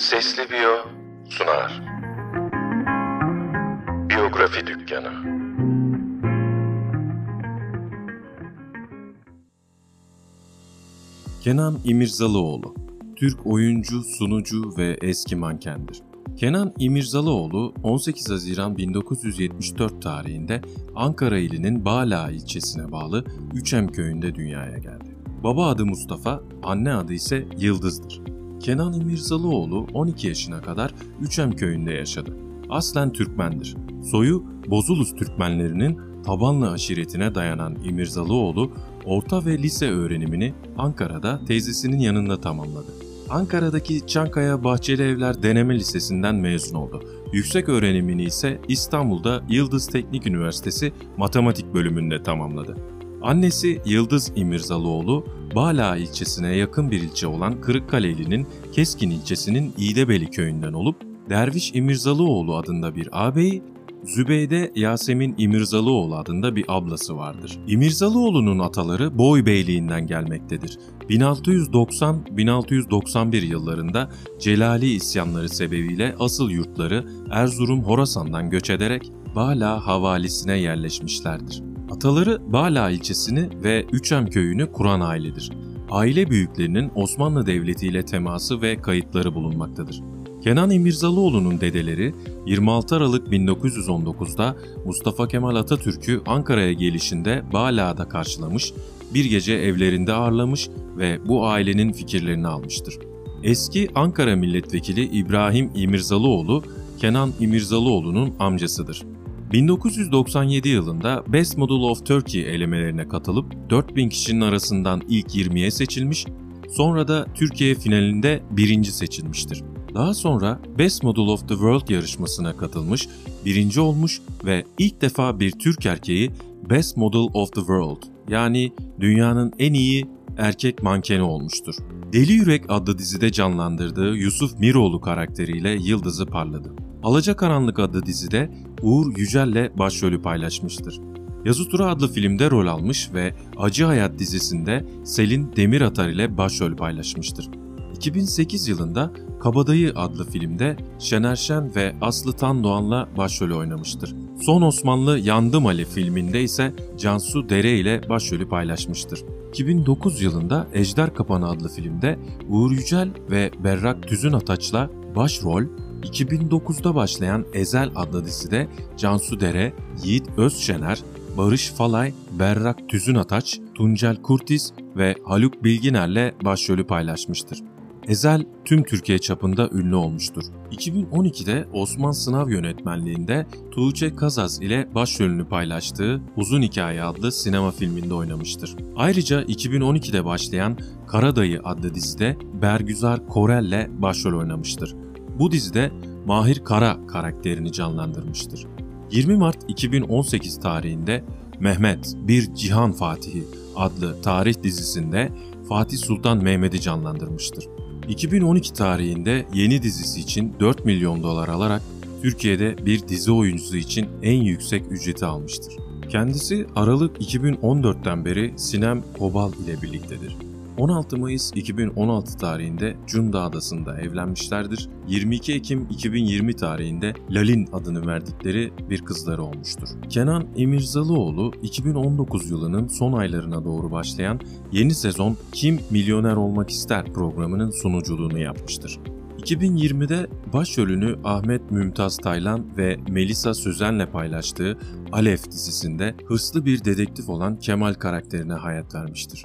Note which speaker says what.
Speaker 1: Sesli Biyo sunar. Biyografi Dükkanı
Speaker 2: Kenan İmirzalıoğlu Türk oyuncu, sunucu ve eski mankendir. Kenan İmirzalıoğlu 18 Haziran 1974 tarihinde Ankara ilinin Bağla ilçesine bağlı Üçem köyünde dünyaya geldi. Baba adı Mustafa, anne adı ise Yıldız'dır. Kenan İmirzalıoğlu 12 yaşına kadar Üçem köyünde yaşadı. Aslen Türkmendir. Soyu Bozulus Türkmenlerinin Tabanlı aşiretine dayanan İmirzalıoğlu, orta ve lise öğrenimini Ankara'da teyzesinin yanında tamamladı. Ankara'daki Çankaya Bahçeli Evler Deneme Lisesi'nden mezun oldu. Yüksek öğrenimini ise İstanbul'da Yıldız Teknik Üniversitesi Matematik bölümünde tamamladı. Annesi Yıldız İmirzalıoğlu, Bala ilçesine yakın bir ilçe olan Kırıkkaleli'nin Keskin ilçesinin İğdebeli köyünden olup Derviş İmirzalıoğlu adında bir ağabeyi, Zübeyde Yasemin İmirzalıoğlu adında bir ablası vardır. İmirzalıoğlu'nun ataları Boy Beyliğinden gelmektedir. 1690-1691 yıllarında Celali isyanları sebebiyle asıl yurtları Erzurum Horasan'dan göç ederek Bala havalisine yerleşmişlerdir. Ataları Bala ilçesini ve Üçem köyünü kuran ailedir. Aile büyüklerinin Osmanlı Devleti ile teması ve kayıtları bulunmaktadır. Kenan İmirzalıoğlu'nun dedeleri 26 Aralık 1919'da Mustafa Kemal Atatürk'ü Ankara'ya gelişinde Bala'da karşılamış, bir gece evlerinde ağırlamış ve bu ailenin fikirlerini almıştır. Eski Ankara Milletvekili İbrahim İmirzalıoğlu, Kenan İmirzalıoğlu'nun amcasıdır. 1997 yılında Best Model of Turkey elemelerine katılıp 4000 kişinin arasından ilk 20'ye seçilmiş, sonra da Türkiye finalinde birinci seçilmiştir. Daha sonra Best Model of the World yarışmasına katılmış, birinci olmuş ve ilk defa bir Türk erkeği Best Model of the World yani dünyanın en iyi erkek mankeni olmuştur. Deli Yürek adlı dizide canlandırdığı Yusuf Miroğlu karakteriyle yıldızı parladı. Alacakaranlık adlı dizide Uğur Yücel'le başrolü paylaşmıştır. Yazı Tura adlı filmde rol almış ve Acı Hayat dizisinde Selin Demiratar ile başrol paylaşmıştır. 2008 yılında Kabadayı adlı filmde Şener Şen ve Aslı Tan Doğan'la başrolü oynamıştır. Son Osmanlı Yandım Ali filminde ise Cansu Dere ile başrolü paylaşmıştır. 2009 yılında Ejder Kapanı adlı filmde Uğur Yücel ve Berrak Tüzün Ataç'la başrol, 2009'da başlayan Ezel adlı dizide Cansu Dere, Yiğit Özşener, Barış Falay, Berrak Tüzün Ataç, Tuncel Kurtiz ve Haluk Bilginer'le başrolü paylaşmıştır. Ezel tüm Türkiye çapında ünlü olmuştur. 2012'de Osman Sınav yönetmenliğinde Tuğçe Kazaz ile başrolünü paylaştığı Uzun Hikaye adlı sinema filminde oynamıştır. Ayrıca 2012'de başlayan Karadayı adlı dizide Bergüzar Korel ile başrol oynamıştır. Bu dizide Mahir Kara karakterini canlandırmıştır. 20 Mart 2018 tarihinde Mehmet Bir Cihan Fatihi adlı tarih dizisinde Fatih Sultan Mehmet'i canlandırmıştır. 2012 tarihinde yeni dizisi için 4 milyon dolar alarak Türkiye'de bir dizi oyuncusu için en yüksek ücreti almıştır. Kendisi Aralık 2014'ten beri Sinem Kobal ile birliktedir. 16 Mayıs 2016 tarihinde Cunda Adası'nda evlenmişlerdir. 22 Ekim 2020 tarihinde Lalin adını verdikleri bir kızları olmuştur. Kenan Emirzalıoğlu 2019 yılının son aylarına doğru başlayan yeni sezon Kim Milyoner Olmak İster programının sunuculuğunu yapmıştır. 2020'de başrolünü Ahmet Mümtaz Taylan ve Melisa Sözen'le paylaştığı Alef dizisinde hırslı bir dedektif olan Kemal karakterine hayat vermiştir.